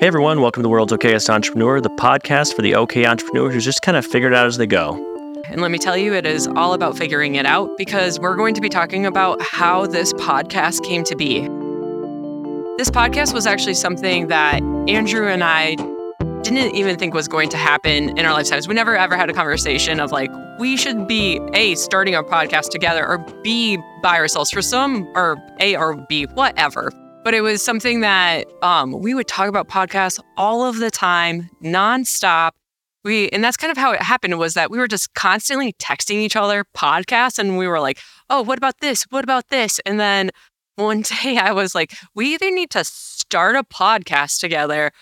Hey everyone, welcome to the world's okayest entrepreneur, the podcast for the okay entrepreneur who's just kind of figured out as they go. And let me tell you, it is all about figuring it out because we're going to be talking about how this podcast came to be. This podcast was actually something that Andrew and I didn't even think was going to happen in our lifetimes. We never ever had a conversation of like, we should be A, starting a podcast together, or B, by ourselves for some, or A or B, whatever but it was something that um, we would talk about podcasts all of the time, nonstop. We and that's kind of how it happened was that we were just constantly texting each other podcasts, and we were like, "Oh, what about this? What about this?" And then one day I was like, "We either need to start a podcast together."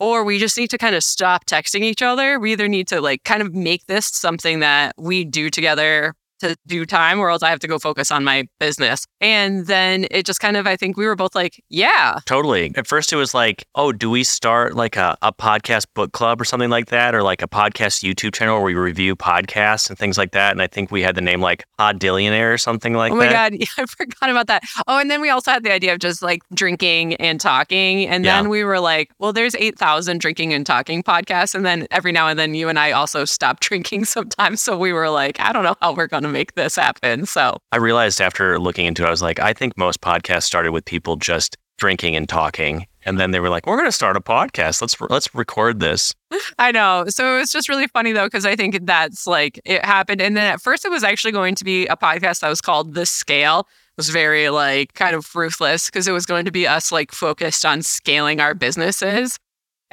Or we just need to kind of stop texting each other. We either need to like kind of make this something that we do together to do time or else I have to go focus on my business. And then it just kind of, I think we were both like, yeah. Totally. At first it was like, oh, do we start like a, a podcast book club or something like that? Or like a podcast YouTube channel where we review podcasts and things like that. And I think we had the name like Poddillionaire or something like that. Oh my that. God. Yeah, I forgot about that. Oh, and then we also had the idea of just like drinking and talking. And then we were like, well, there's 8,000 drinking and talking podcasts. And then every now and then you and I also stop drinking sometimes. So we were like, I don't know how we're going to make this happen. So I realized after looking into it, I was like, I think most podcasts started with people just drinking and talking. And then they were like, "We're going to start a podcast. Let's let's record this." I know. So it was just really funny though because I think that's like it happened. And then at first it was actually going to be a podcast that was called The Scale. It was very like kind of ruthless because it was going to be us like focused on scaling our businesses.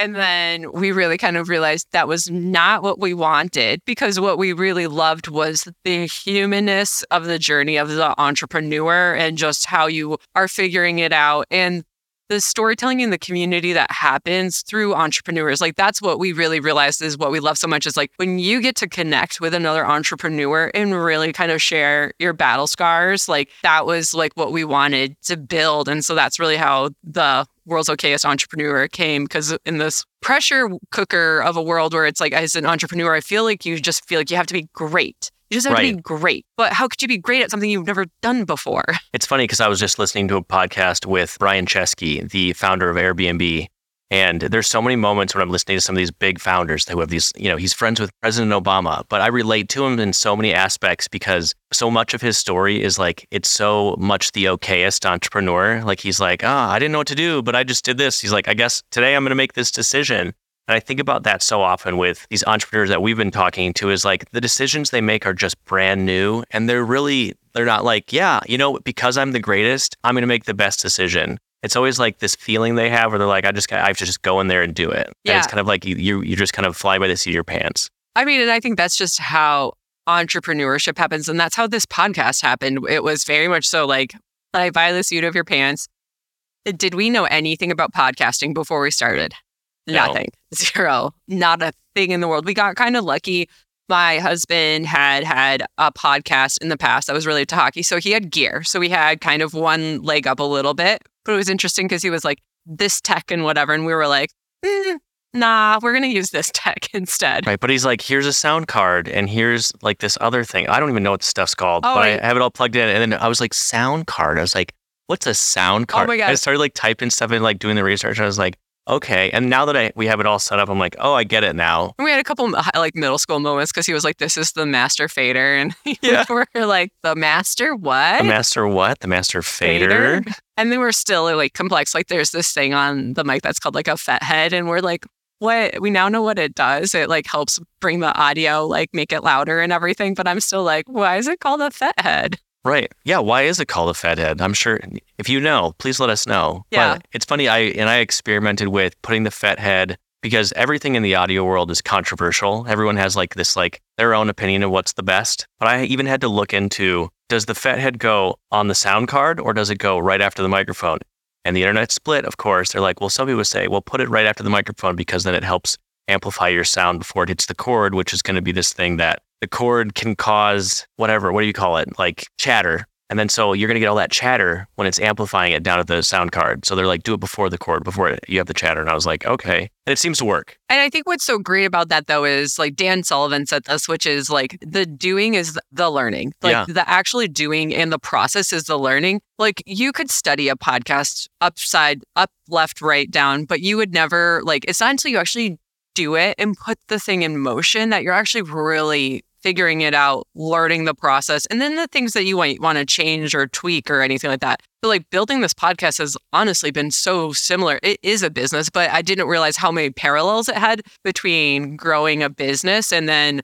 And then we really kind of realized that was not what we wanted because what we really loved was the humanness of the journey of the entrepreneur and just how you are figuring it out and the storytelling in the community that happens through entrepreneurs. Like that's what we really realized is what we love so much is like when you get to connect with another entrepreneur and really kind of share your battle scars, like that was like what we wanted to build. And so that's really how the world's okayest entrepreneur came because in this pressure cooker of a world where it's like as an entrepreneur, I feel like you just feel like you have to be great. You just have right. to be great. But how could you be great at something you've never done before? It's funny because I was just listening to a podcast with Brian Chesky, the founder of Airbnb. And there's so many moments when I'm listening to some of these big founders who have these, you know, he's friends with President Obama, but I relate to him in so many aspects because so much of his story is like, it's so much the okayest entrepreneur. Like he's like, ah, oh, I didn't know what to do, but I just did this. He's like, I guess today I'm going to make this decision. And I think about that so often with these entrepreneurs that we've been talking to is like the decisions they make are just brand new and they're really, they're not like, yeah, you know, because I'm the greatest, I'm going to make the best decision. It's always like this feeling they have where they're like, I just, I have to just go in there and do it. Yeah. And it's kind of like you, you, just kind of fly by the seat of your pants. I mean, and I think that's just how entrepreneurship happens. And that's how this podcast happened. It was very much so like, fly by the seat of your pants. Did we know anything about podcasting before we started? Nothing. Zero. Not a thing in the world. We got kind of lucky. My husband had had a podcast in the past that was related to hockey. So he had gear. So we had kind of one leg up a little bit. But it was interesting because he was like, this tech and whatever. And we were like, eh, nah, we're going to use this tech instead. Right. But he's like, here's a sound card and here's like this other thing. I don't even know what the stuff's called, oh, but I, I have it all plugged in. And then I was like, sound card. I was like, what's a sound card? Oh my God. I started like typing stuff and like doing the research. I was like, okay. And now that I we have it all set up, I'm like, oh, I get it now. And we had a couple like middle school moments because he was like, this is the master fader. And yeah. we were like, the master what? The master what? The master fader? fader? And then we're still uh, like complex. Like there's this thing on the mic that's called like a FetHead. And we're like, what we now know what it does. It like helps bring the audio, like make it louder and everything. But I'm still like, why is it called a FetHead? Right. Yeah. Why is it called a FetHead? I'm sure if you know, please let us know. Yeah. But it's funny. I and I experimented with putting the FetHead because everything in the audio world is controversial. Everyone has like this like their own opinion of what's the best. But I even had to look into does the FetHead go on the sound card or does it go right after the microphone? And the internet split, of course. They're like, well, some people say, well, put it right after the microphone because then it helps amplify your sound before it hits the cord, which is going to be this thing that the cord can cause whatever, what do you call it? Like chatter. And then so you're going to get all that chatter when it's amplifying it down at the sound card. So they're like, do it before the chord, before you have the chatter. And I was like, okay. And it seems to work. And I think what's so great about that though is like Dan Sullivan said this, which is like the doing is the learning. Like Yeah. the actually doing and the process is the learning. Like you could study a podcast upside, up, left, right, down, but you would never like it's not until you actually do it and put the thing in motion that you're actually really figuring it out, learning the process, and then the things that you might want to change or tweak or anything like that. But like building this podcast has honestly been so similar. It is a business, but I didn't realize how many parallels it had between growing a business and then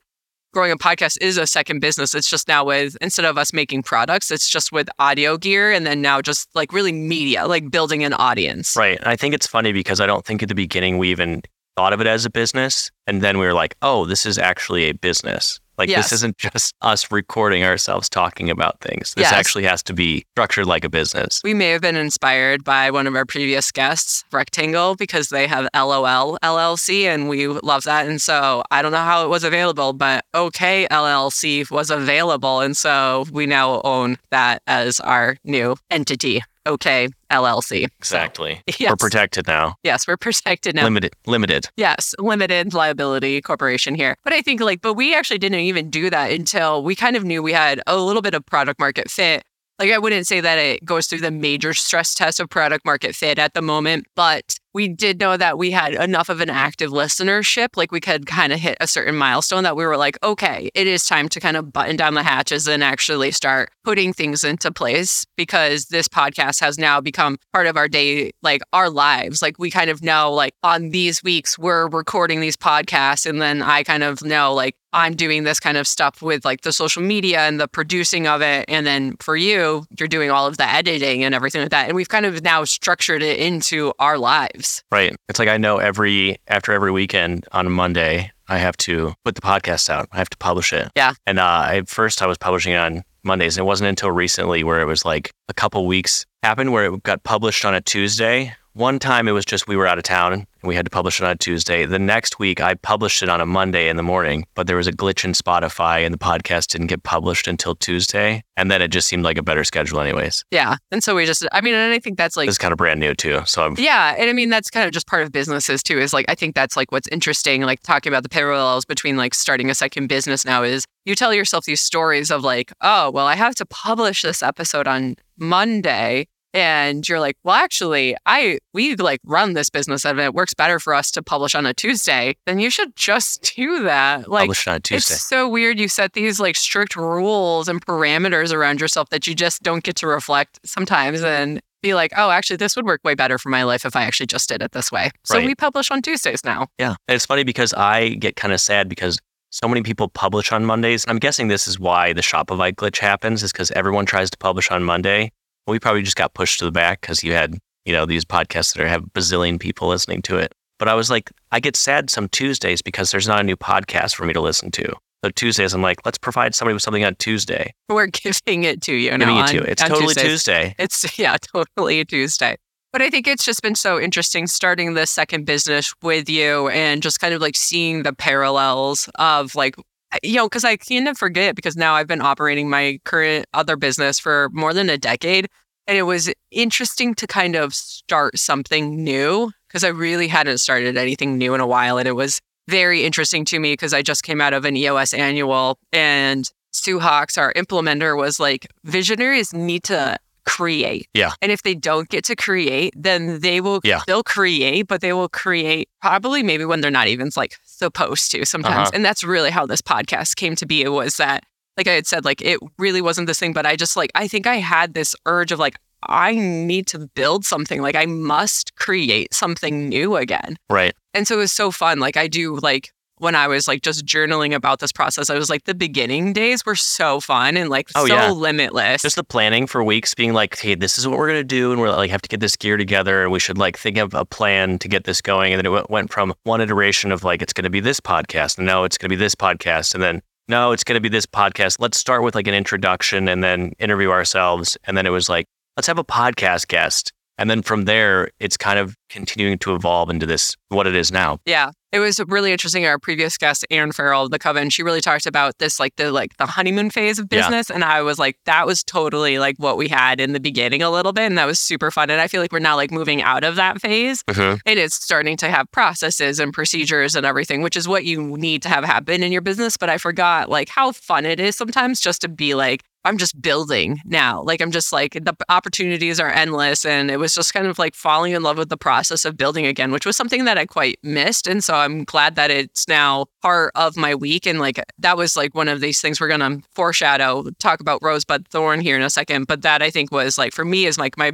growing a podcast is a second business. It's just now with instead of us making products, it's just with audio gear and then now just like really media, like building an audience. Right. I think it's funny because I don't think at the beginning we even thought of it as a business. And then we were like, oh, this is actually a business. Like Yes. this isn't just us recording ourselves talking about things. This Yes. actually has to be structured like a business. We may have been inspired by one of our previous guests, Rectangle, because they have LOL LLC and we love that. And so I don't know how it was available, but OK LLC was available. And so we now own that as our new entity, OK LLC. So, Exactly. yes, We're protected now. yes, we're protected now. Limited. Limited. Yes, limited liability corporation here. But I think like, but we actually didn't even do that until we kind of knew we had a little bit of product market fit. Like, I wouldn't say that it goes through the major stress test of product market fit at the moment, but we did know that we had enough of an active listenership. Like, we could kind of hit a certain milestone that we were like, okay, it is time to kind of button down the hatches and actually start putting things into place because this podcast has now become part of our day, like our lives. Like, we kind of know, like, on these weeks, we're recording these podcasts. And then I kind of know, like, I'm doing this kind of stuff with like the social media and the producing of it. And then for you, you're doing all of the editing and everything like that. And we've kind of now structured it into our lives. Right. It's like I know every after every weekend on a Monday I have to put the podcast out. I have to publish it. Yeah. And uh, at first I was publishing it on Mondays. And it wasn't until recently where it was like a couple weeks happened where it got published on a Tuesday. One time it was just we were out of town and we had to publish it on a Tuesday. The next week I published it on a Monday in the morning, but there was a glitch in Spotify and the podcast didn't get published until Tuesday. And then it just seemed like a better schedule anyways. Yeah. And so we just, I mean, and I think that's like, This is kind of brand new too. So I'm Yeah, and I mean that's kind of just part of businesses too. Is like I think that's like what's interesting, like talking about the parallels between like starting a second business now is you tell yourself these stories of like, oh, well, I have to publish this episode on Monday. And you're like, well, actually, I we like run this business and it works better for us to publish on a Tuesday. Then you should just do that. Like published on a Tuesday. it's so weird. You set these like strict rules and parameters around yourself that you just don't get to reflect sometimes and be like, oh, actually, this would work way better for my life if I actually just did it this way. So Right. we publish on Tuesdays now. Yeah. And it's funny because I get kind of sad because so many people publish on Mondays. And I'm guessing this is why the Spotify glitch happens, is because everyone tries to publish on Monday. We probably just got pushed to the back because you had, you know, these podcasts that are, have a bazillion people listening to it. But I was like, I get sad some Tuesdays because there's not a new podcast for me to listen to. So Tuesdays, I'm like, let's provide somebody with something on Tuesday. We're giving it to you Giving now. it to you. It's totally Tuesdays. Tuesday. It's yeah, totally a Tuesday. But I think it's just been so interesting starting this second business with you and just kind of like seeing the parallels of like you know, because I kind of forget because now I've been operating my current other business for more than a decade. And it was interesting to kind of start something new because I really hadn't started anything new in a while. And it was very interesting to me because I just came out of an EOS annual and Sue Hawkes, our implementer, was like, visionaries need to create. Yeah. And if they don't get to create, then they will Yeah. they'll create, but they will create probably maybe when they're not even like supposed to sometimes. Uh-huh. And that's really how this podcast came to be. It was that like I had said, like it really wasn't this thing, but I just like I think I had this urge of like, I need to build something. Like I must create something new again. Right. And so it was so fun. Like I do like when I was like just journaling about this process, I was like the beginning days were so fun and like Oh, so yeah. limitless. Just the planning for weeks being like, hey, this is what we're going to do. And we're like, have to get this gear together. And we should like think of a plan to get this going. And then it went- went from one iteration of like, it's going to be this podcast. And no, it's going to be this podcast. And then, no, it's going to be this podcast. Let's start with like an introduction and then interview ourselves. And then it was like, let's have a podcast guest. And then from there, it's kind of continuing to evolve into this, what it is now. yeah. It was really interesting. Our previous guest, Erin Farrell of the Coven, she really talked about this, like the like the honeymoon phase of Yeah. business, and I was like, that was totally like what we had in the beginning a little bit, and that was super fun. And I feel like we're now like moving out of that phase, Mhm. and it's starting to have processes and procedures and everything, which is what you need to have happen in your business. But I forgot like how fun it is sometimes just to be like, I'm just building now. Like I'm just like the opportunities are endless. And it was just kind of like falling in love with the process of building again, which was something that I quite missed. And so I'm glad that it's now part of my week. And like that was like one of these things we're gonna foreshadow, talk about Rosebud Thorn here in a second. But that I think was like for me is like my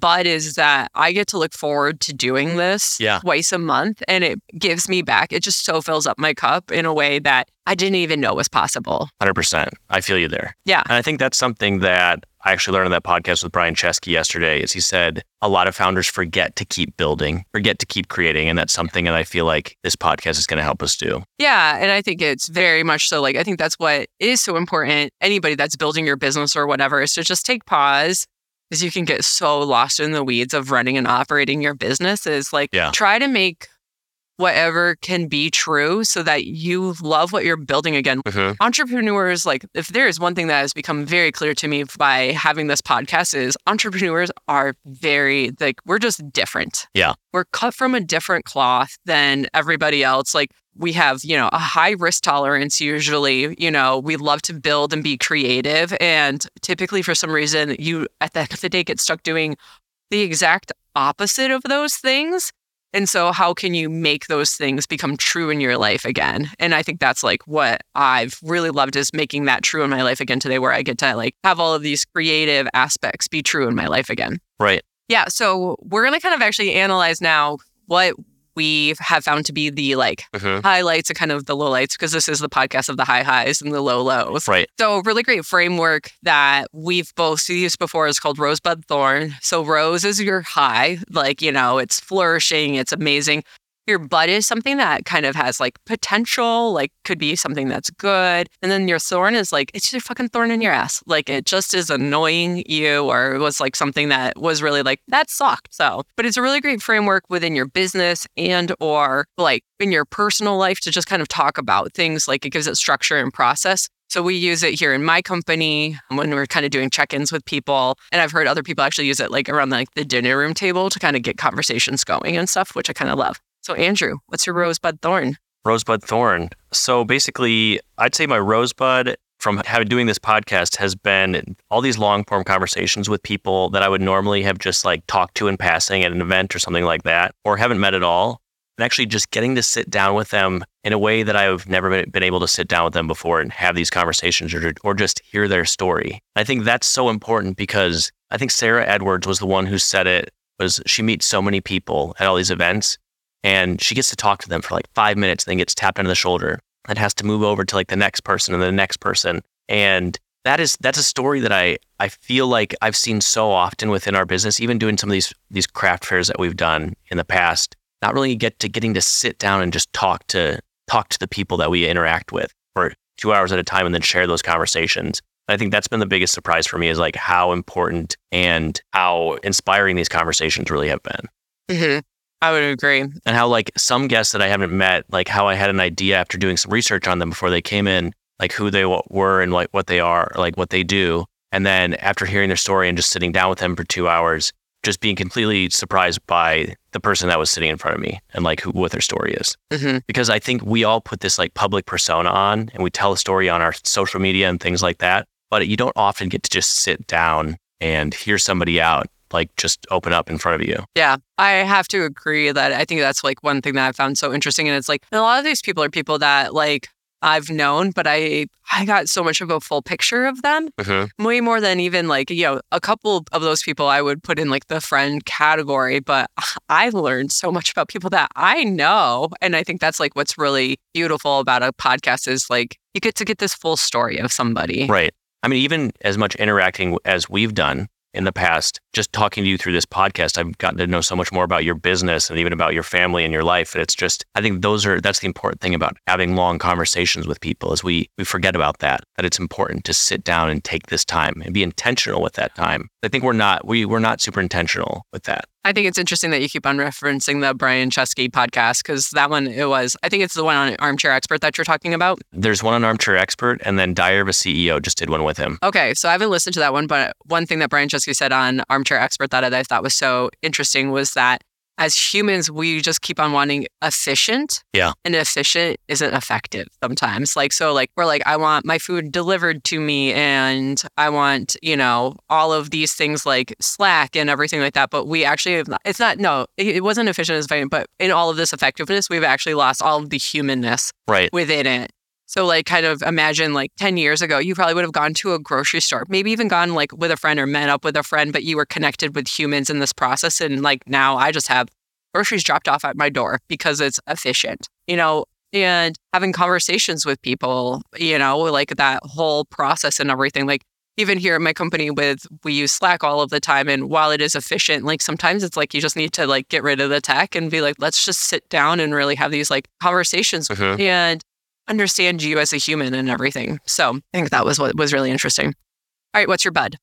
but is that I get to look forward to doing this Yeah. twice a month and it gives me back. It just so fills up my cup in a way that I didn't even know was possible. 100%. I feel you there. Yeah. And I think that's something that I actually learned on that podcast with Brian Chesky yesterday is he said a lot of founders forget to keep building, forget to keep creating. And that's something that I feel like this podcast is going to help us do. Yeah. And I think it's very much so. Like, I think that's what is so important. Anybody that's building your business or whatever is to just take pause because you can get so lost in the weeds of running and operating your business. Is like, Yeah. try to make whatever can be true so that you love what you're building again. Mhm. Entrepreneurs, like, if there is one thing that has become very clear to me by having this podcast, is entrepreneurs are very, like, we're just different. Yeah. We're cut from a different cloth than everybody else. Like, we have, you know, a high risk tolerance usually. You know, we love to build and be creative. And typically, for some reason, you at the end of the day get stuck doing the exact opposite of those things. And so, how can you make those things become true in your life again? And I think that's like what I've really loved is making that true in my life again today, where I get to like have all of these creative aspects be true in my life again. Right. Yeah. So, we're going to kind of actually analyze now what we have found to be the like Mhm. highlights and kind of the lowlights, because this is the podcast of the high highs and the low lows. Right. So, really great framework that we've both used before is called Rosebud Thorn. So, rose is your high, like, you know, it's flourishing, it's amazing. Your bud is something that kind of has like potential, like could be something that's good. And then your thorn is like, it's your fucking thorn in your ass. Like it just is annoying you, or it was like something that was really like, that sucked. So, but it's a really great framework within your business and or like in your personal life to just kind of talk about things like it gives it structure and process. So we use it here in my company when we're kind of doing check-ins with people, and I've heard other people actually use it like around like the dinner room table to kind of get conversations going and stuff, which I kind of love. So Andrew, what's your rosebud thorn? Rosebud Thorn. So basically, I'd say my rosebud from having doing this podcast has been all these long form conversations with people that I would normally have just like talked to in passing at an event or something like that, or haven't met at all. And actually just getting to sit down with them in a way that I've never been, able to sit down with them before and have these conversations or, or just hear their story. I think that's so important because I think Sarah Edwards was the one who said it was she meets so many people at all these events and she gets to talk to them for like five minutes, then gets tapped on the shoulder and has to move over to like the next person and the next person. And that is that's a story that I I feel like I've seen so often within our business, even doing some of these these craft fairs that we've done in the past. Not really get to getting to sit down and just talk to talk to the people that we interact with for two hours at a time and then share those conversations. I think that's been the biggest surprise for me is like how important and how inspiring these conversations really have been Mm-hmm. I would agree. and how like some guests that I haven't met, like how I had an idea after doing some research on them before they came in, like who they w- were and like what they are, like what they do, and then after hearing their story and just sitting down with them for two hours, just being completely surprised by the person that was sitting in front of me and like who what their story is. Mm-hmm. Because I think we all put this like public persona on and we tell a story on our social media and things like that, but you don't often get to just sit down and hear somebody out like just open up in front of you. Yeah, I have to agree that I think that's like one thing that I found so interesting. And it's like a lot of these people are people that like I've known, but I I got so much of a full picture of them, Mm-hmm. way more than even like you know a couple of those people I would put in like the friend category. But I learned so much about people that I know, and I think that's like what's really beautiful about a podcast is like you get to get this full story of somebody. Right. I mean, even as much interacting as we've done in the past, just talking to you through this podcast, I've gotten to know so much more about your business and even about your family and your life. And it's just, I think those are, that's the important thing about having long conversations with people is we, we forget about that, that it's important to sit down and take this time and be intentional with that time. I think we're not, we, we're not super intentional with that. I think it's interesting that you keep on referencing the Brian Chesky podcast because that one it was. I think it's the one on Armchair Expert that you're talking about. There's one on Armchair Expert, and then of a CEO just did one with him. Okay, so I haven't listened to that one, but one thing that Brian Chesky said on Armchair Expert that I thought was so interesting was that as humans, we just keep on wanting efficient. Yeah. And efficient isn't effective sometimes. Like, so, like, we're like, I want my food delivered to me and I want, you know, all of these things like Slack and everything like that. But we actually, have not, it's not, no, it wasn't efficient as efficient, but in all of this effectiveness, we've actually lost all of the humanness right. within it. So, like, kind of imagine like 10 years ago, you probably would have gone to a grocery store, maybe even gone like with a friend or met up with a friend, but you were connected with humans in this process. And like now I just have groceries dropped off at my door because it's efficient, you know, and having conversations with people, you know, like that whole process and everything. Like, even here at my company with we use slack all of the time and while it is efficient like sometimes it's like you just need to like get rid of the tech and be like let's just sit down and really have these like conversations Mhm. and understand you as a human and everything. So I think that was what was really interesting. All right, what's your bud?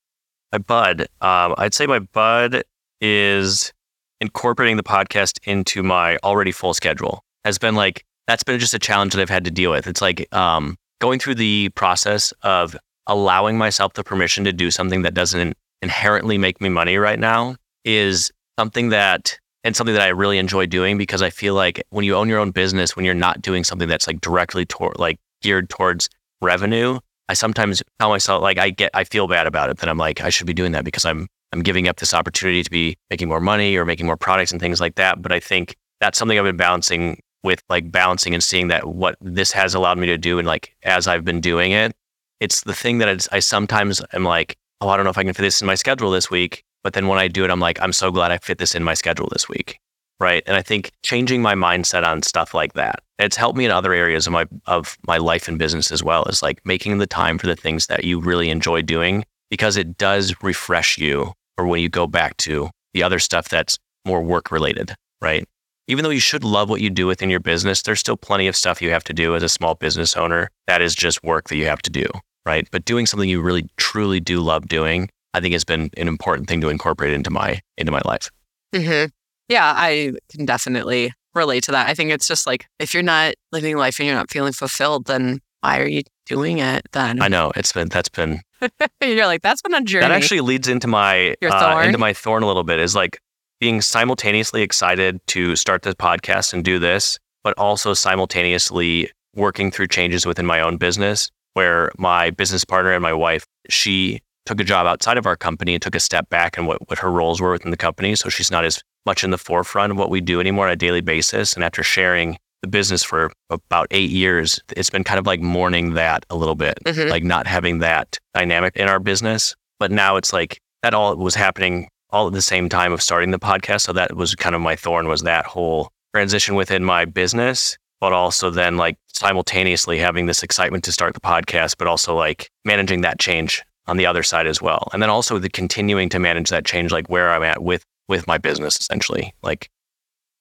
My bud, um, I'd say my bud is incorporating the podcast into my already full schedule. Has been like that's been just a challenge that I've had to deal with. It's like um, going through the process of allowing myself the permission to do something that doesn't inherently make me money right now is something that and something that I really enjoy doing because I feel like when you own your own business, when you're not doing something that's like directly toward like geared towards revenue, I sometimes tell myself like I get I feel bad about it that I'm like I should be doing that because I'm I'm giving up this opportunity to be making more money or making more products and things like that. But I think that's something I've been balancing with like balancing and seeing that what this has allowed me to do and like as I've been doing it, it's the thing that I, I sometimes am like, oh, I don't know if I can fit this in my schedule this week. But then when I do it, I'm like, I'm so glad I fit this in my schedule this week. Right. And I think changing my mindset on stuff like that, it's helped me in other areas of my of my life and business as well, is like making the time for the things that you really enjoy doing because it does refresh you or when you go back to the other stuff that's more work related, right? Even though you should love what you do within your business, there's still plenty of stuff you have to do as a small business owner that is just work that you have to do, right? But doing something you really truly do love doing, I think has been an important thing to incorporate into my into my life. Mm-hmm. Yeah, I can definitely relate to that. I think it's just like if you're not living life and you're not feeling fulfilled, then why are you doing it then? I know it's been that's been you're like, that's been a journey. that actually leads into my Your uh, into my thorn a little bit is like being simultaneously excited to start this podcast and do this, but also simultaneously working through changes within my own business where my business partner and my wife, she took a job outside of our company and took a step back in what, what her roles were within the company. So she's not as much in the forefront of what we do anymore on a daily basis. And after sharing the business for about eight years, it's been kind of like mourning that a little bit, Mhm. like not having that dynamic in our business. But now it's like that all was happening all at the same time of starting the podcast. So that was kind of my thorn was that whole transition within my business, but also then like simultaneously having this excitement to start the podcast, but also like managing that change on the other side as well. And then also the continuing to manage that change, like where I'm at with with my business essentially. Like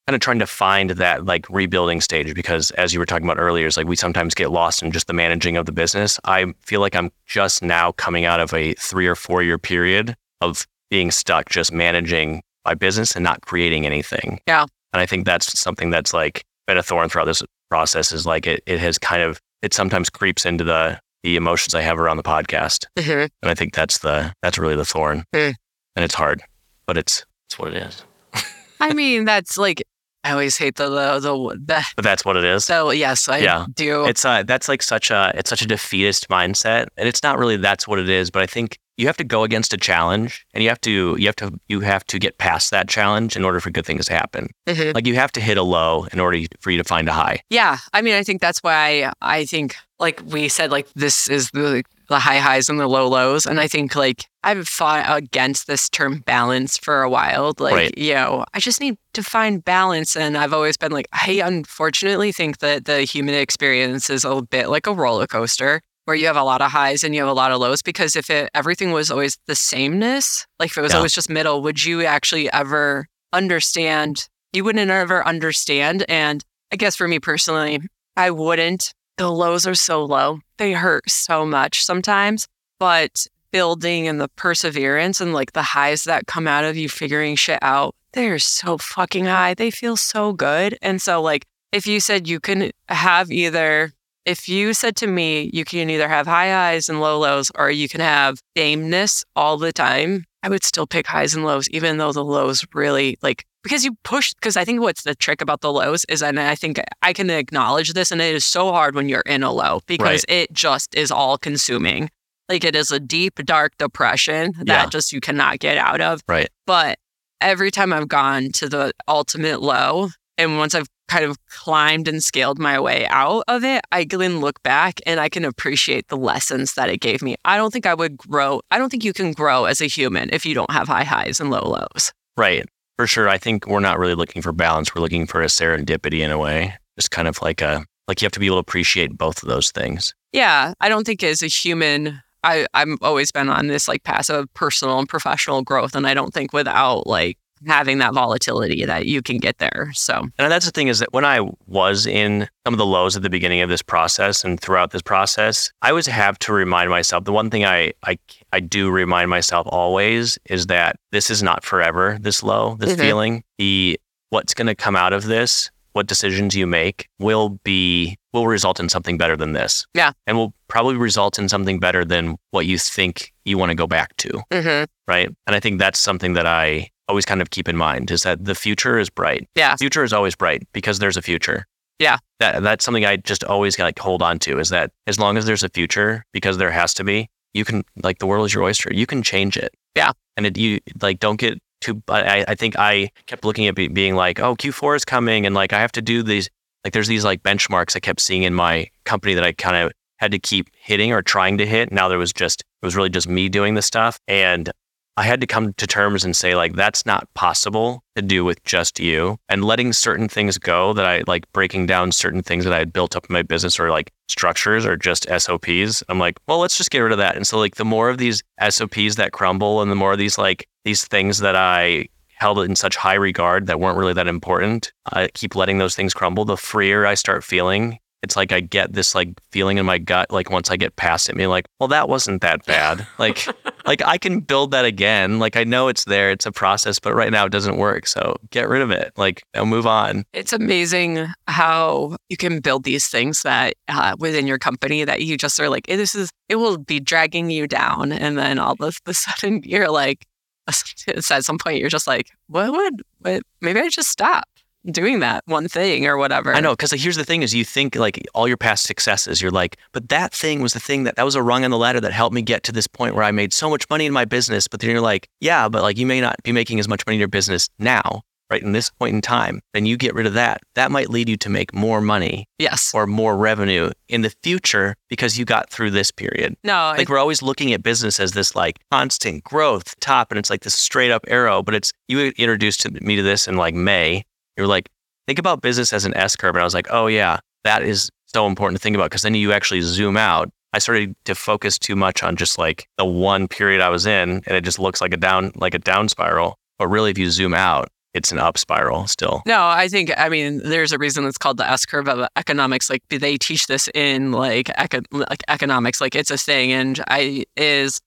kind of trying to find that like rebuilding stage because as you were talking about earlier, is like we sometimes get lost in just the managing of the business. I feel like I'm just now coming out of a three or four year period of being stuck just managing my business and not creating anything. Yeah. And I think that's something that's like been a thorn throughout this process is like it, it has kind of it sometimes creeps into the the emotions I have around the podcast. Mhm. And I think that's the that's really the thorn. Mm. And it's hard, but it's it's what it is. I mean, that's like I always hate the the the, the But that's what it is. so yes, I Yeah. do. It's uh that's like such a it's such a defeatist mindset. And it's not really that's what it is, but I think you have to go against a challenge and you have to you have to you have to get past that challenge in order for good things to happen. Mhm. Like you have to hit a low in order for you to find a high. Yeah, I mean, I think that's why I, I think, like we said, like this is the the high highs and the low lows, and I think like I've fought against this term balance for a while. Like, Right. you know, I just need to find balance, and I've always been like, I unfortunately think that the human experience is a bit like a roller coaster. Where you have a lot of highs and you have a lot of lows, because if it everything was always the sameness, like if it was Yeah. always just middle, would you actually ever understand? You wouldn't ever understand. And I guess for me personally, I wouldn't. The lows are so low. They hurt so much sometimes. But building and the perseverance and like the highs that come out of you figuring shit out, they're so fucking high. They feel so good. And so, like, if you said you can have either, if you said to me, you can either have high highs and low lows, or you can have sameness all the time, I would still pick highs and lows, even though the lows really like because you push because I think what's the trick about the lows is and I think I can acknowledge this and it is so hard when you're in a low because Right. it just is all consuming. Like it is a deep dark depression that Yeah. just you cannot get out of. Right. But every time I've gone to the ultimate low and once I've kind of climbed and scaled my way out of it, I can look back and I can appreciate the lessons that it gave me. I don't think I would grow. I don't think you can grow as a human if you don't have high highs and low lows. Right. For sure. I think we're not really looking for balance. We're looking for a serendipity in a way. Just kind of like a like you have to be able to appreciate both of those things. Yeah, I don't think as a human, I I've always been on this like passive personal and professional growth, and I don't think without like having that volatility that you can get there. So And that's the thing is that when I was in some of the lows at the beginning of this process and throughout this process, I always have to remind myself. The one thing I I I do remind myself always is that this is not forever. This low, this Mhm. feeling, the what's going to come out of this, what decisions you make will be will result in something better than this. Yeah. and will probably result in something better than what you think you want to go back to. mm-hmm. Right, and I think that's something that I always kind of keep in mind is that the future is bright yeah, The future is always bright because there's a future. Yeah. That that's something I just always like hold on to is that as long as there's a future, because there has to be, you can like the world is your oyster. You can change it. Yeah. And it you like don't get too. I I think I kept looking at be, being like, oh, Q4 is coming, and like I have to do these. Like there's these like benchmarks I kept seeing in my company that I kind of had to keep hitting or trying to hit. Now there was just it was really just me doing the stuff, and I had to come to terms and say like that's not possible to do with just you and letting certain things go that I like breaking down certain things that I had built up in my business or like structures or just SOPs. I'm like, well, let's just get rid of that. And so like the more of these SOPs that crumble and the more of these like these things that I held in such high regard that weren't really that important, I keep letting those things crumble, the freer I start feeling. It's like I get this like feeling in my gut, like once I get past it, me like, well, that wasn't that bad. Like, like I can build that again. Like I know it's there, it's a process, but right now it doesn't work. So get rid of it. Like I'll move on. It's amazing how you can build these things that uh, within your company that you just are like, "Eh, this is, it will be dragging you down. And then all of a sudden you're like, at some point, you're just like, what would, what, maybe I just stop doing that one thing or whatever. I know, because like, here's the thing: is you think like all your past successes, you're like, but that thing was the thing that that was a rung on the ladder that helped me get to this point where I made so much money in my business. But then you're like, yeah, but like you may not be making as much money in your business now, right? In this point in time, then you get rid of that. That might lead you to make more money Yes. or more revenue in the future because you got through this period. No, like we're always looking at business as this like constant growth top and it's like this straight up arrow but it's you introduced me to this in like may you're like think about business as an s curve and i was like oh yeah that is so important to think about. Because then you actually zoom out. I started to focus too much on just like the one period i was in and it just looks like a down like a down spiral. But really if you zoom out it's an up spiral still. No, I think I mean there's a reason it's called the S curve of uh, economics. Like they teach this in like eco- like economics, like it's a thing, and I is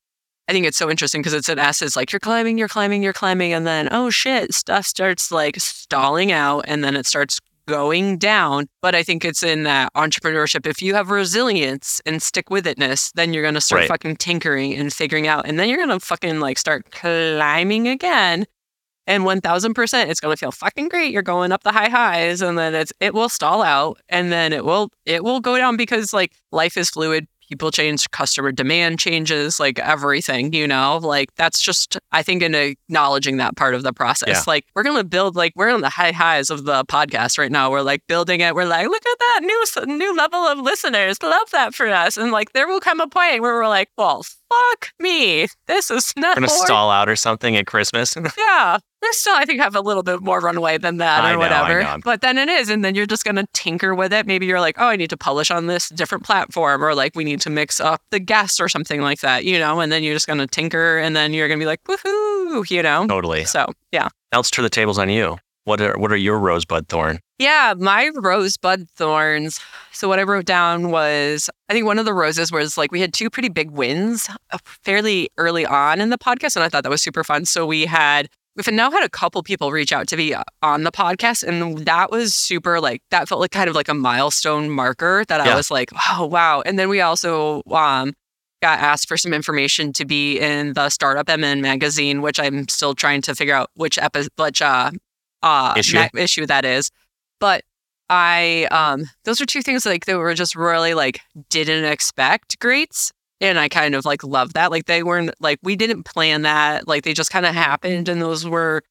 I think it's so interesting because it's an S. It's like you're climbing, you're climbing, you're climbing, and then oh shit, stuff starts like stalling out, and then it starts going down. But I think it's in that entrepreneurship. If you have resilience and stick with itness, then you're gonna start Right. fucking tinkering and figuring out, and then you're gonna fucking like start climbing again. And 1000% it's going to feel fucking great. You're going up the high highs and then it's it will stall out and then it will it will go down because like life is fluid. People change, customer demand changes, like everything, you know? Like that's just I think in acknowledging that part of the process. Yeah. Like we're going to build like we're on the high highs of the podcast right now. We're like building it. We're like, look at that new new level of listeners. Love that for us. And like there will come a point where we're like, well, fuck me. This is not gonna more stall out or something at christmas yeah. There's still, I think, have a little bit more runway than that I or know, whatever. But then it is. And then you're just going to tinker with it. Maybe you're like, oh, I need to publish on this different platform or like we need to mix up the guests or something like that, you know? And then you're just going to tinker and then you're going to be like, woohoo, you know? totally So, yeah. now let's turn the tables on you What are what are your rosebud thorn? Yeah, my rosebud thorns. So what I wrote down was I think one of the roses was like we had two pretty big wins uh, fairly early on in the podcast, and I thought that was super fun. So we had we've now had a couple people reach out to be uh, on the podcast, and that was super like that felt like kind of like a milestone marker that Yeah. I was like, oh wow. And then we also um got asked for some information to be in the Startup MN magazine, which I'm still trying to figure out which epi- which uh uh Issue? ma- issue that is. But I um those are two things like that were just really like didn't expect greats. And I kind of like love that. Like they weren't like we didn't plan that. Like they just kind of happened and those were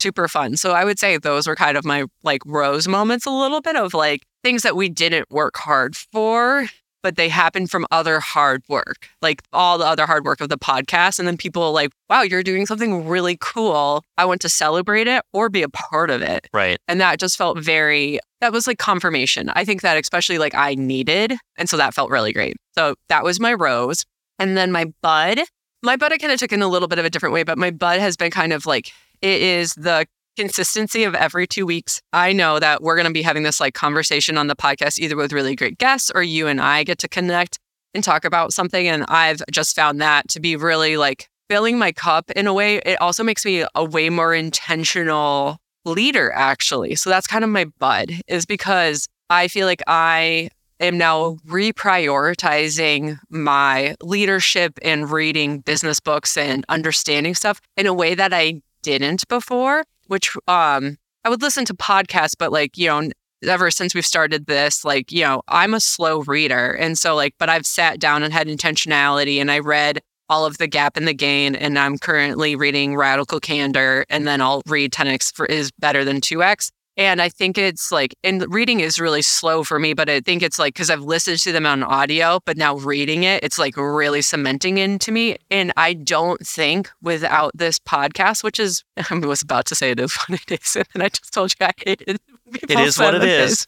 super fun. So I would say those were kind of my like rose moments a little bit of like things that we didn't work hard for, but they happen from other hard work, like all the other hard work of the podcast. And then people like, wow, you're doing something really cool. I want to celebrate it or be a part of it. Right. And that just felt very, that was like confirmation. I think that especially like I needed. And so that felt really great. So that was my rose. And then my bud, my bud I kind of took in a little bit of a different way, but my bud has been kind of like, it is the consistency of every two weeks. I know that we're going to be having this like conversation on the podcast, either with really great guests or you and I get to connect and talk about something. And I've just found that to be really like filling my cup in a way. It also makes me a way more intentional leader, actually. So that's kind of my bud, is because I feel like I am now reprioritizing my leadership and reading business books and understanding stuff in a way that I didn't before, which um I would listen to podcasts, but like, you know, ever since we've started this, like, you know, I'm a slow reader. And so like, but I've sat down and had intentionality and I read all of the gap and the gain and i'm currently reading radical candor and then i'll read 10x for is better than 2x and i think it's like and reading is really slow for me but i think it's like because i've listened to them on audio but now reading it it's like really cementing into me and i don't think without this podcast which is i was about to say it is what it is and i just told you i hated It is what it is.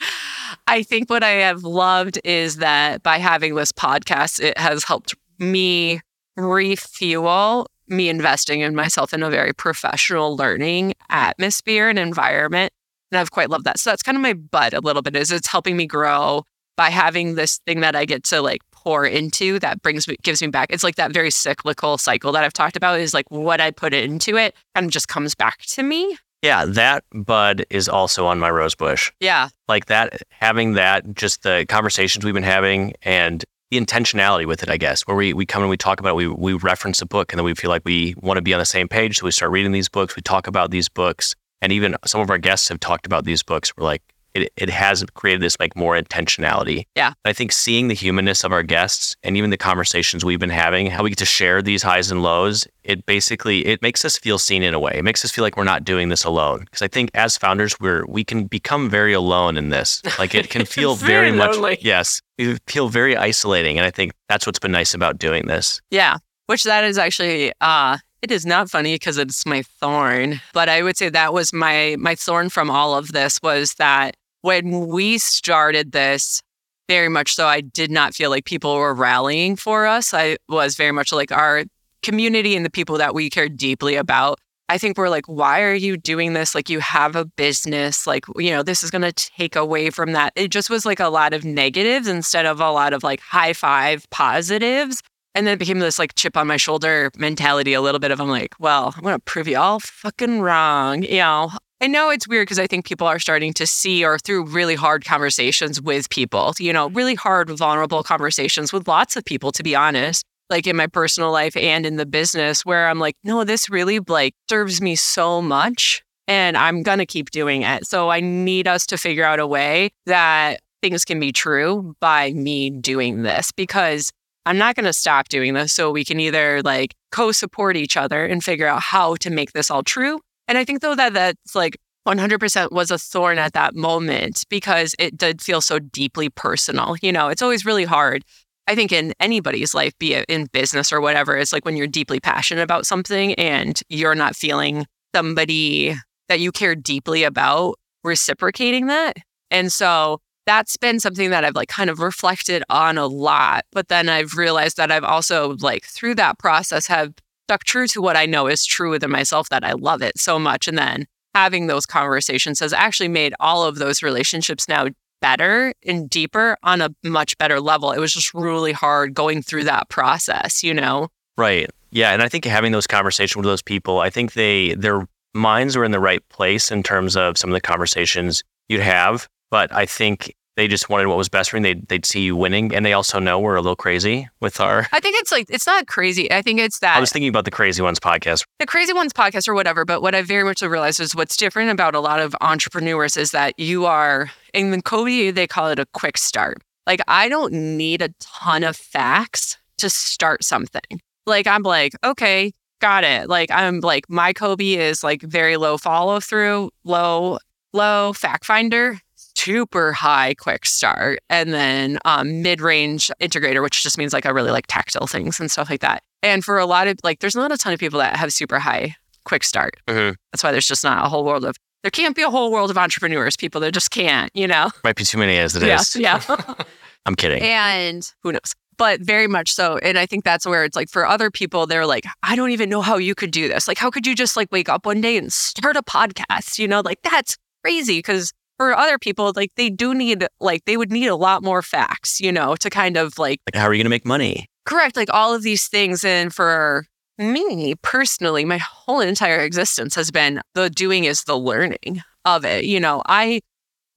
I think what I have loved is that by having this podcast, it has helped me refuel me investing in myself in a very professional learning atmosphere and environment. And I've quite loved that. So that's kind of my butt a little bit is it's helping me grow by having this thing that I get to like pour into that brings me gives me back. It's like that very cyclical cycle that I've talked about is like what I put into it kind of just comes back to me. Yeah, that bud is also on my rose bush. Yeah. Like that, having that, just the conversations we've been having and the intentionality with it, I guess, where we, we come and we talk about it, we, we reference a book and then we feel like we want to be on the same page. So we start reading these books, we talk about these books. And even some of our guests have talked about these books. We're like, it, it has created this like more intentionality. Yeah. I think seeing the humanness of our guests and even the conversations we've been having, how we get to share these highs and lows, it basically it makes us feel seen in a way. It makes us feel like we're not doing this alone. Because I think as founders, we're we can become very alone in this. Like it can feel Very very, much yes, we feel very isolating. And I think that's what's been nice about doing this. Yeah, which that is actually uh it is not funny because it's my thorn, but I would say that was my my thorn from all of this was that when we started this very much so I did not feel like people were rallying for us. I was very much like our community and the people that we cared deeply about. I think we're like, why are you doing this? Like, you have a business. Like, you know, this is going to take away from that. It just was like a lot of negatives instead of a lot of like high five positives. And then it became this like chip on my shoulder mentality a little bit of I'm like, well, I'm going to prove you all fucking wrong. You know, I know it's weird because I think people are starting to see or through really hard conversations with people, you know, really hard, vulnerable conversations with lots of people, to be honest, like in my personal life and in the business, where I'm like, no, this really like serves me so much and I'm going to keep doing it. So I need us to figure out a way that things can be true by me doing this because I'm not going to stop doing this. So we can either like co support each other and figure out how to make this all true. And I think though that that's like 100% was a thorn at that moment because it did feel so deeply personal. You know, it's always really hard. I think in anybody's life, be it in business or whatever, it's like when you're deeply passionate about something and you're not feeling somebody that you care deeply about reciprocating that. And so that's been something that I've like kind of reflected on a lot. But then I've realized that I've also like through that process have stuck true to what I know is true within myself that I love it so much. And then having those conversations has actually made all of those relationships now better and deeper on a much better level. It was just really hard going through that process, you know? Right. Yeah. And I think having those conversations with those people, I think they, their minds were in the right place in terms of some of the conversations you'd have. But I think they just wanted what was best for me. They'd, they'd see you winning. And they also know we're a little crazy with our. I think it's like, it's not crazy. I think it's that. I was thinking about the Crazy Ones podcast. The Crazy Ones podcast or whatever. But what I very much realized is what's different about a lot of entrepreneurs is that you are, in the Kolbe, they call it a quick start. Like, I don't need a ton of facts to start something. Like, I'm like, okay, got it. Like, I'm like, my Kolbe is like very low follow through, low, low fact finder super high quick start and then um, mid-range integrator which just means like i really like tactile things and stuff like that. And for a lot of like there's not a ton of people that have super high quick start. Mhm. that's why there's just not a whole world of there can't be a whole world of entrepreneurs people that just can't you know? Might be too many as it is. yeah. Yeah I'm kidding. and who knows? But very much so and i think that's where it's like for other people they're like i don't even know how you could do this. Like how could you just like wake up one day and start a podcast? You know like that's crazy because for other people like they do need like they would need a lot more facts you know to kind of like Like, how are you going to make money? correct like all of these things. And for me personally my whole entire existence has been the doing is the learning of it. You know i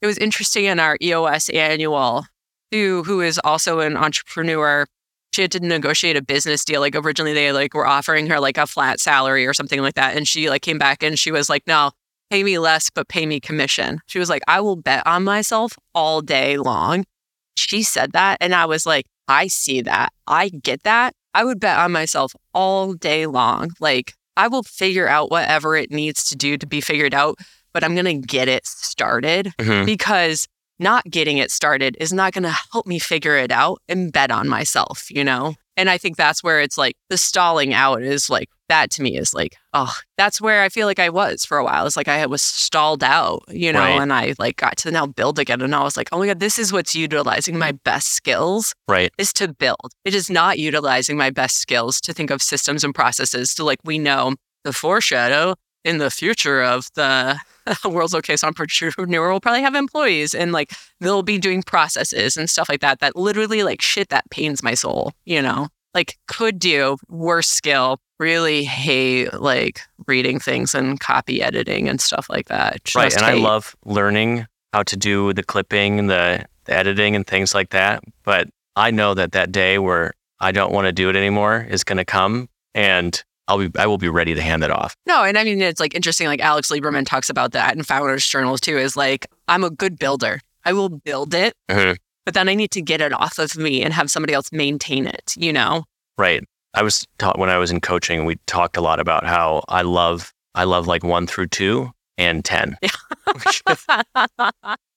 it was interesting in our eos annual who who is also an entrepreneur she had to negotiate a business deal. Like originally they like were offering her like a flat salary or something like that. And she like came back and she was like no pay me less but pay me commission. She was like i will bet on myself all day long. She said that and i was like i see that. I get that. I would bet on myself all day long. Like i will figure out whatever it needs to do to be figured out but i'm going to get it started Mhm. because not getting it started is not going to help me figure it out and bet on myself, you know? And I think that's where it's like the stalling out is like, that to me is like, oh, that's where I feel like I was for a while. It's like I was stalled out, you know, Right. and I like got to now build again. And I was like, oh my God, this is what's utilizing my best skills Right. is to build. It is not utilizing my best skills to think of systems and processes to like we know the foreshadow in the future of the world's okayest entrepreneur will probably have employees and like they'll be doing processes and stuff like that that literally like shit that pains my soul, you know? Like could do worse skill, really hate like reading things and copy editing and stuff like that. right. Just And I love learning how to do the clipping and the, the editing and things like that. But I know that that day where I don't want to do it anymore is going to come and I'll be, I will be ready to hand it off. No, and I mean it's like interesting. Like Alex Lieberman talks about that in Founders Journals too. Is like I'm a good builder. I will build it, Mhm. but then I need to get it off of me and have somebody else maintain it. You know? Right. I was taught when I was in coaching, we talked a lot about how I love, I love like one through two and 10.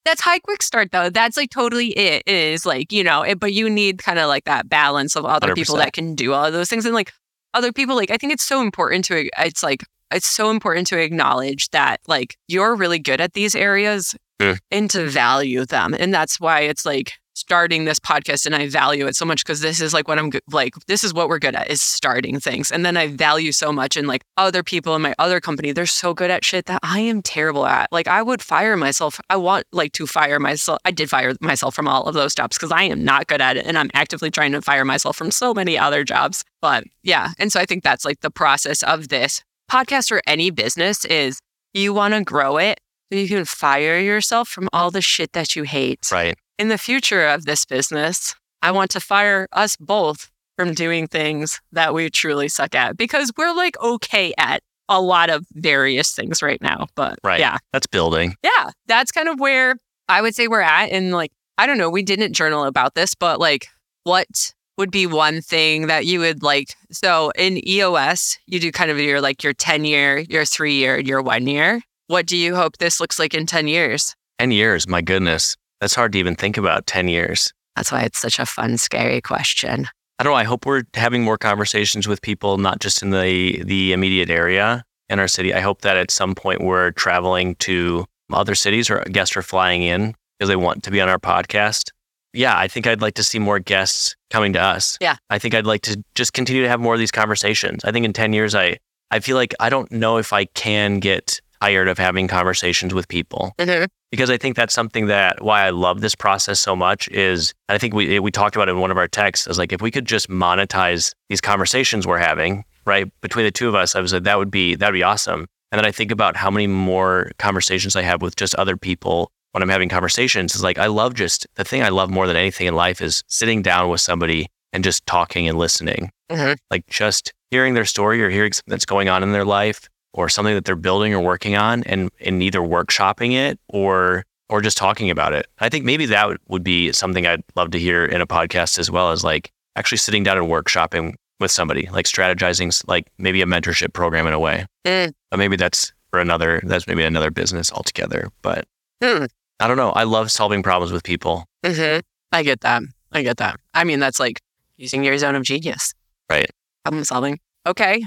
That's high quick start though. That's like totally it is like you know. It, but you need kind of like that balance of other people 100%. that can do all of those things and like other people. Like I think it's so important to. It's like it's so important to acknowledge that like you're really good at these areas Mm. and to value them. And that's why it's like starting this podcast and I value it so much because this is like what I'm like this is what we're good at is starting things. And then I value so much in like other people in my other company, they're so good at shit that I am terrible at. Like I would fire myself. I want like to fire myself. I did fire myself from all of those jobs because I am not good at it and I'm actively trying to fire myself from so many other jobs. But yeah, and so I think that's like the process of this podcast or any business is you want to grow it so you can fire yourself from all the shit that you hate. Right. In the future of this business, I want to fire us both from doing things that we truly suck at because we're like okay at a lot of various things right now. But Right. yeah, That's building. yeah, that's kind of where I would say we're at. And like, I don't know, we didn't journal about this, but like, what would be one thing that you would like? So in EOS, you do kind of your like your 10 year, your three year, your one year. What do you hope this looks like in 10 years? 10 years. My goodness. That's hard to even think about 10 years. That's why it's such a fun, scary question. I don't know. I hope we're having more conversations with people, not just in the the immediate area in our city. I hope that at some point we're traveling to other cities or guests are flying in because they want to be on our podcast. Yeah, I think I'd like to see more guests coming to us. Yeah. I think I'd like to just continue to have more of these conversations. I think in 10 years, I, I feel like I don't know if I can get tired of having conversations with people Mhm. because I think that's something that why I love this process so much is I think we we talked about it in one of our texts is like if we could just monetize these conversations we're having right between the two of us I was like that would be that would be awesome and then I think about how many more conversations I have with just other people when I'm having conversations is like I love just the thing I love more than anything in life is sitting down with somebody and just talking and listening Mhm. like just hearing their story or hearing something that's going on in their life or something that they're building or working on and, and either workshopping it or or just talking about it. I think maybe that would, would be something I'd love to hear in a podcast as well as like actually sitting down and workshopping with somebody, like strategizing like maybe a mentorship program in a way. Mm. But maybe that's for another that's maybe another business altogether. But Hmm. I don't know. I love solving problems with people. Mhm. I get that. I get that. I mean, that's like using your zone of genius. Right. Problem solving. Okay.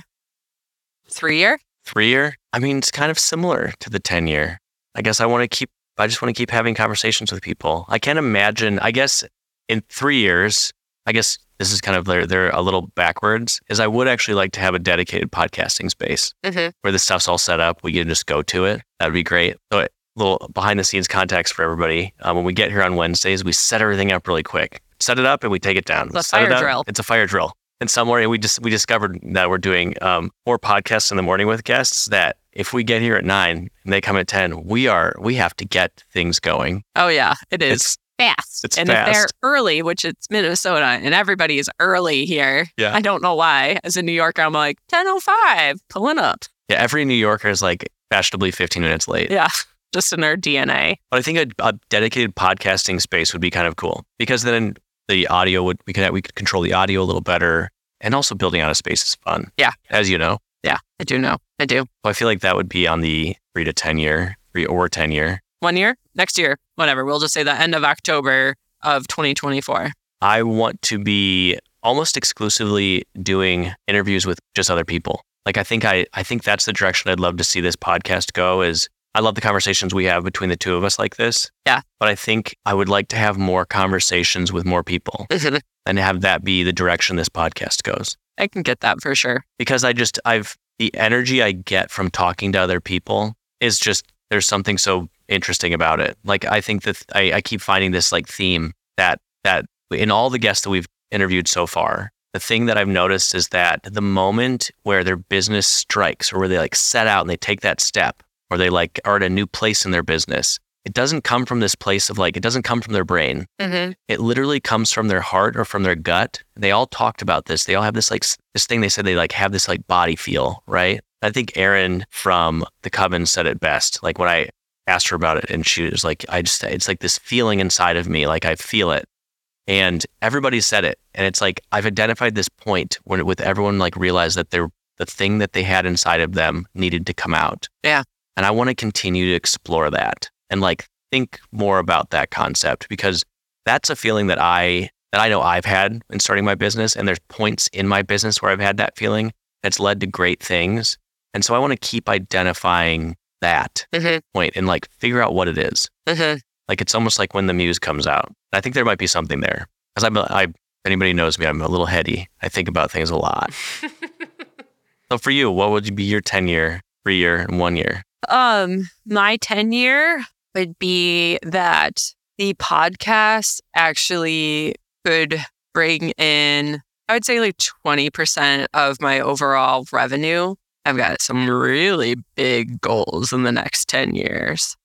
Three year? Three year, I mean, it's kind of similar to the 10 year. I guess I want to keep, I just want to keep having conversations with people. I can't imagine, I guess in three years, I guess this is kind of, they're, they're a little backwards, is I would actually like to have a dedicated podcasting space Mm-hmm. where the stuff's all set up. We can just go to it. That'd be great. So, a little behind the scenes context for everybody. Um, when we get here on Wednesdays, we set everything up really quick. Set it up and we take it down. It's a fire drill. It's a fire drill. And somewhere we just we discovered that we're doing um, more podcasts in the morning with guests. That if we get here at nine and they come at ten, we are we have to get things going. Oh, yeah. It is It's fast. it's and if they're early, which it's Minnesota and everybody is early here, Yeah. I don't know why. As a New Yorker, I'm like, 10.05, pulling up. yeah. Every New Yorker is like fashionably fifteen minutes late. Yeah. Just in our DNA. But I think a, a dedicated podcasting space would be kind of cool because then the audio would we could we could control the audio a little better, and also building out a space is fun. Yeah. as you know, Yeah, I do know. I do. so I feel like that would be on the three to ten year, three or ten year. One year, next year, whatever. We'll just say the end of October of 2024. I want to be almost exclusively doing interviews with just other people. Like I think I I think that's the direction I'd love to see this podcast go. Is I love the conversations we have between the two of us like this. Yeah. But I think I would like to have more conversations with more people mm-hmm. and have that be the direction this podcast goes. I can get that for sure. because I just I've the energy I get from talking to other people is just there's something so interesting about it. Like I think that I, I keep finding this like theme that that in all the guests that we've interviewed so far, the thing that I've noticed is that the moment where their business strikes or where they like set out and they take that step or they like are at a new place in their business, it doesn't come from this place of like it doesn't come from their brain Mm-hmm. it literally comes from their heart or from their gut. They all talked about this. They all have this like this thing they said they like have this like body feel, right? I think Erin from the Coven said it best. Like when I asked her about it and she was like, I just it's like this feeling inside of me, like I feel it. And everybody said it. And it's like I've identified this point when with everyone like realized that they're the thing that they had inside of them needed to come out. Yeah. And I want to continue to explore that and like think more about that concept because that's a feeling that I that I know I've had in starting my business and there's points in my business where I've had that feeling that's led to great things. And so I want to keep identifying that Mm-hmm. point and like figure out what it is. Mm-hmm. Like it's almost like when the muse comes out. I think there might be something there. Cuz I'm I anybody knows me, I'm a little heady. I think about things a lot. so for you, what would be your 10 year, 3 year and 1 year? Um, my 10 year would be that the podcast actually could bring in, I would say like 20% of my overall revenue. I've got some really big goals in the next 10 years.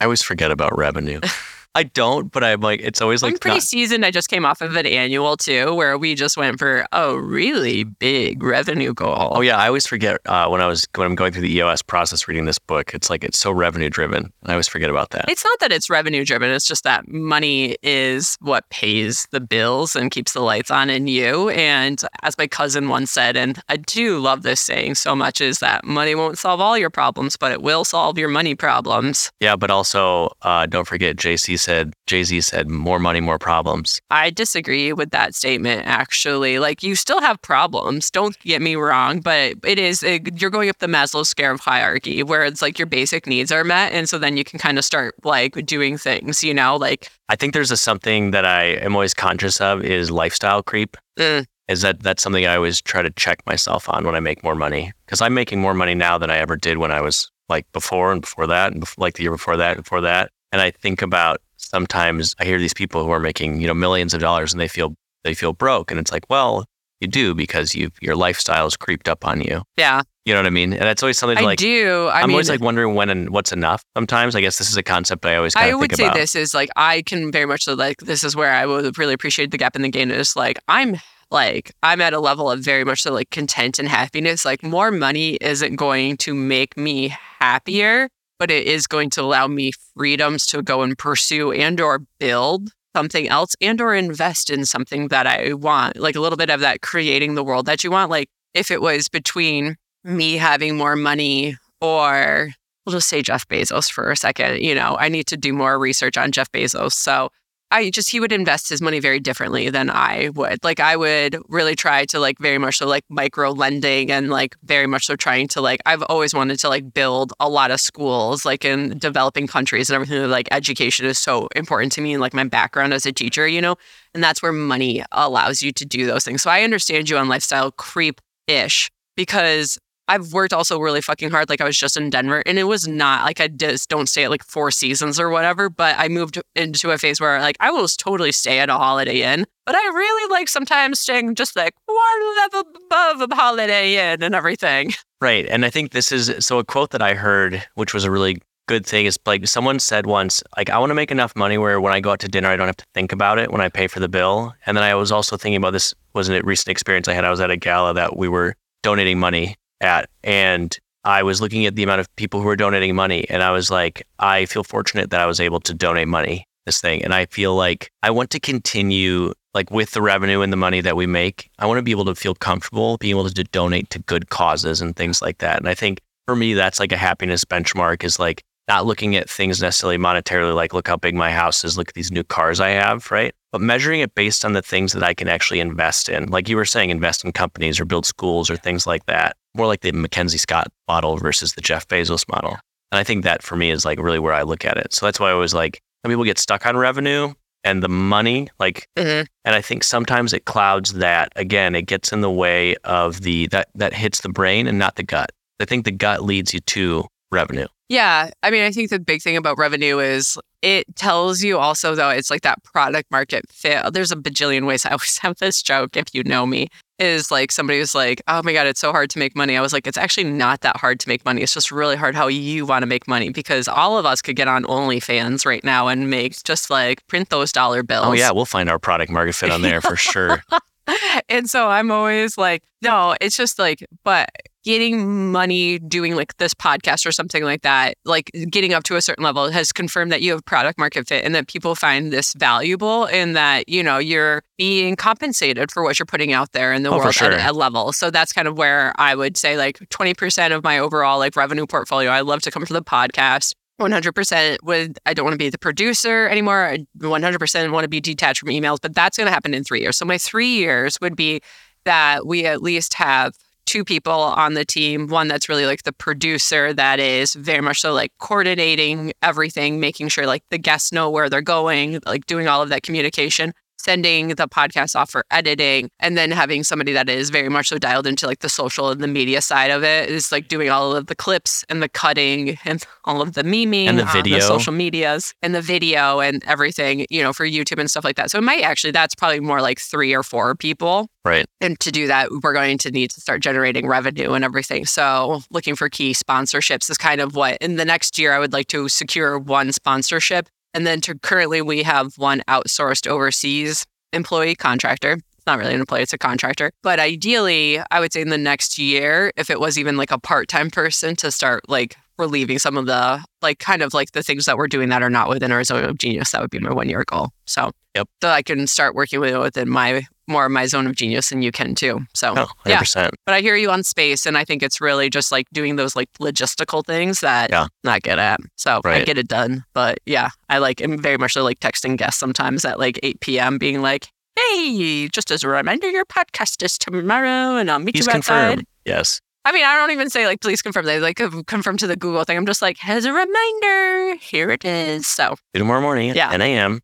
I always forget about revenue. I don't, but I'm like it's always like I'm pretty not- seasoned. I just came off of an annual too, where we just went for a really big revenue goal. Oh yeah, I always forget uh, when I was when I'm going through the EOS process reading this book. It's like it's so revenue driven. I always forget about that. It's not that it's revenue driven. It's just that money is what pays the bills and keeps the lights on in you. And as my cousin once said, and I do love this saying so much, is that money won't solve all your problems, but it will solve your money problems. Yeah, but also uh, don't forget JC said Jay Z said more money, more problems. I disagree with that statement, actually. Like, you still have problems. Don't get me wrong, but it is, it, you're going up the Maslow scale of hierarchy where it's like your basic needs are met. And so then you can kind of start like doing things, you know, like, I think there's a something that I am always conscious of is lifestyle creep. mm, Is that that's something I always try to check myself on when I make more money because I'm making more money now than I ever did when I was like before and before that, and before, like the year before that, and before that. And I think about sometimes I hear these people who are making you know millions of dollars and they feel they feel broke, and it's like, well, you do because you your lifestyle's creeped up on you. Yeah. You know what I mean? And that's always something I like do. I am always like wondering when and what's enough. Sometimes I guess this is a concept I always I would say about. this is like I can very much so like this is where I would really appreciate the gap in the gain is like I'm like I'm at a level of very much so like content and happiness. Like more money isn't going to make me happier, but it is going to allow me freedoms to go and pursue and or build something else and or invest in something that I want. Like a little bit of that creating the world that you want. Like if it was between me having more money or we'll just say Jeff Bezos for a second. You know, I need to do more research on Jeff Bezos. So I just, he would invest his money very differently than I would. Like, I would really try to, like, very much so, like, micro lending and, like, very much so trying to, like, I've always wanted to, like, build a lot of schools, like, in developing countries and everything. Like, education is so important to me and, like, my background as a teacher, you know? And that's where money allows you to do those things. So I understand you on lifestyle creep ish because I've worked also really fucking hard. Like I was just in Denver and it was not like I just don't stay at like four seasons or whatever, but I moved into a phase where like I will totally stay at a Holiday Inn, but I really like sometimes staying just like one level above a Holiday Inn and everything. Right. And I think this is uh, so a quote that I heard, which was a really good thing, is like someone said once, like, I want to make enough money where when I go out to dinner, I don't have to think about it when I pay for the bill. And then I was also thinking about this, wasn't it recent experience I had? I was at a gala that we were donating money at. And I was looking at the amount of people who were donating money. And I was like, I feel fortunate that I was able to donate money this thing. And I feel like I want to continue like with the revenue and the money that we make, I want to be able to feel comfortable being able to donate to good causes and things like that. And I think for me, that's like a happiness benchmark is like not looking at things necessarily monetarily, like look how big my house is, look at these new cars I have, right? But measuring it based on the things that I can actually invest in. Like you were saying, invest in companies or build schools or things like that. More like the Mackenzie Scott model versus the Jeff Bezos model. And I think that for me is like really where I look at it. So that's why I was like, some people get stuck on revenue and the money, like Mhm. and I think sometimes it clouds that. Again, it gets in the way of the that that hits the brain and not the gut. I think the gut leads you to revenue. Yeah. I mean, I think the big thing about revenue is it tells you also, though, it's like that product market fit. There's a bajillion ways. I always have this joke, if you know me, is like somebody was like, oh my God, it's so hard to make money. I was like, it's actually not that hard to make money. It's just really hard how you want to make money because all of us could get on OnlyFans right now and make just like print those dollar oh, bills. Oh yeah, we'll find our product market fit on there for sure. and so I'm always like, no, it's just like, but getting money doing like this podcast or something like that, like getting up to a certain level has confirmed that you have product market fit and that people find this valuable and that, you know, you're being compensated for what you're putting out there in the Oh, world sure. at a level. So that's kind of where I would say like 20% of my overall like revenue portfolio, I love to come from the podcast. 100% with I don't want to be the producer anymore. I 100% want to be detached from emails, but that's going to happen in 3 years. So my 3 years would be that we at least have two people on the team, one that's really like the producer that is very much so like coordinating everything, making sure like the guests know where they're going, like doing all of that communication sending the podcast off for editing and then having somebody that is very much so dialed into like the social and the media side of it is like doing all of the clips and the cutting and all of the memeing And the video. social medias and the video and everything you know for youtube and stuff like that so it might actually that's probably more like three or four people Right. and to do that, we're going to need to start generating revenue and everything. So, looking for key sponsorships is kind of what in the next year I would like to secure one sponsorship. And then to currently, we have one outsourced overseas employee contractor. It's not really an employee, it's a contractor. But ideally, I would say in the next year, if it was even like a part time person to start like relieving some of the like kind of like the things that we're doing that are not within our zone of genius, that would be my one year goal. So, Yep. so I can start working with within my more of my zone of genius and you can too. So Oh, 100%. but I hear you on space and I think it's really just like doing those like logistical things that Yeah. I'm not good at. So I get it done. But yeah, I like am very much so like texting guests sometimes at like 8 p.m. being like, Hey, just as a reminder, your podcast is tomorrow and I'll meet Please you outside. confirm. Yes. I mean, I don't even say like please confirm. They like confirm to the Google thing. I'm just like, as a reminder, here it is. So Tomorrow morning at Yeah. 10 a.m.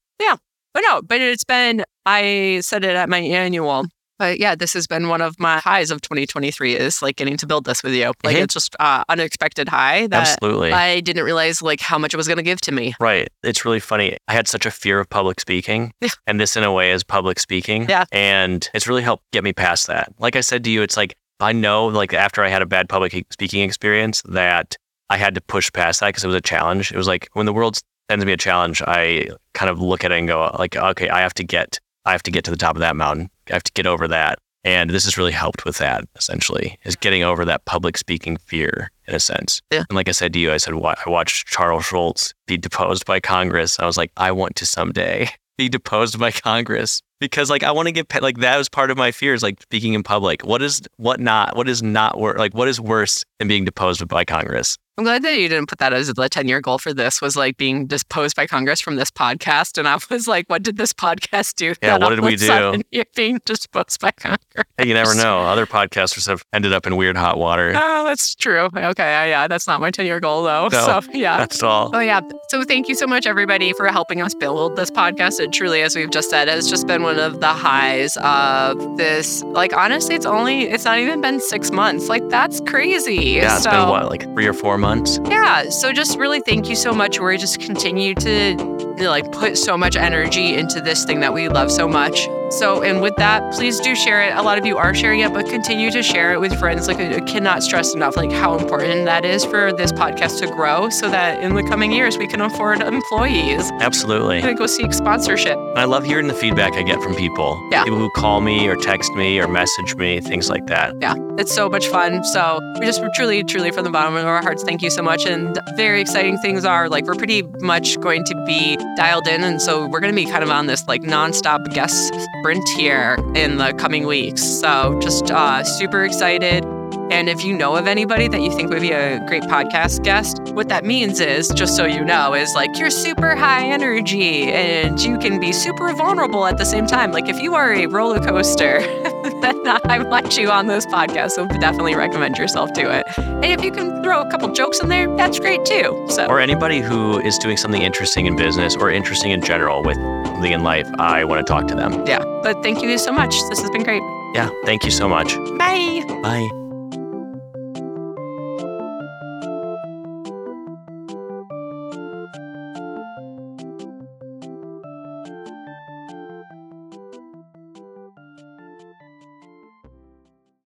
But no, but it's been, I said it at my annual But yeah, this has been one of my highs of 2023 is like getting to build this with you. Like Mhm. it's just uh, unexpected high that Absolutely. I didn't realize like how much it was going to give to me. Right. It's really funny. I had such a fear of public speaking. And this, in a way, is public speaking. Yeah. And it's really helped get me past that. Like I said to you, it's like I know, like after I had a bad public speaking experience, that I had to push past that because it was a challenge. It was like when the world sends me a challenge, I kind of look at it and go, like, okay, I have to get, I have to get to the top of that mountain. I have to get over that. And this has really helped with that, essentially, is getting over that public speaking fear in a sense. Yeah. And like I said to you, I said, I watched Charles Schultz be deposed by Congress. I was like, I want to someday be deposed by Congress because like I want to get like that was part of my fears, like speaking in public. What is what not? What is not worse? Like what is worse than being deposed by Congress? I'm glad that you didn't put that as the 10 year goal for this was like being disposed by Congress from this podcast. And I was like, what did this podcast do? Yeah, what did we of a sudden do? You're being disposed by Congress. Hey, you never know. Other podcasters have ended up in weird hot water. Oh, that's true. Okay. Yeah. That's not my 10 year goal though. No. So yeah. That's all. Oh, yeah. So thank you so much, everybody, for helping us build this podcast. It truly, as we've just said, has just been one of the highs of this. Like, honestly, it's only, it's not even been six months. Like, that's crazy. Yeah, it's so, been what, like three or four months? Yeah. So just really thank you so much. We just continue to know, like put so much energy into this thing that we love so much. So, and with that, please do share it. A lot of you are sharing it, but continue to share it with friends. Like, I cannot stress enough, like how important that is for this podcast to grow, so that in the coming years we can afford employees Absolutely. and go seek sponsorship. I love hearing the feedback I get from people. Yeah. People who call me or text me or message me, things like that. Yeah, it's so much fun. So we just truly, truly from the bottom of our hearts, thank you so much. And very exciting things are like we're pretty much going to be dialed in. And so we're going to be kind of on this like nonstop guest sprint here in the coming weeks. So just uh, super excited. And if you know of anybody that you think would be a great podcast guest, what that means is, just so you know, is like you're super high energy and you can be super vulnerable at the same time. Like if you are a roller coaster, then I want you on this podcast. So definitely recommend yourself to it. And if you can throw a couple jokes in there, that's great too. So Or anybody who is doing something interesting in business or interesting in general with something in life, I want to talk to them. yeah. But thank you so much. This has been great. Yeah. Thank you so much. Bye. Bye.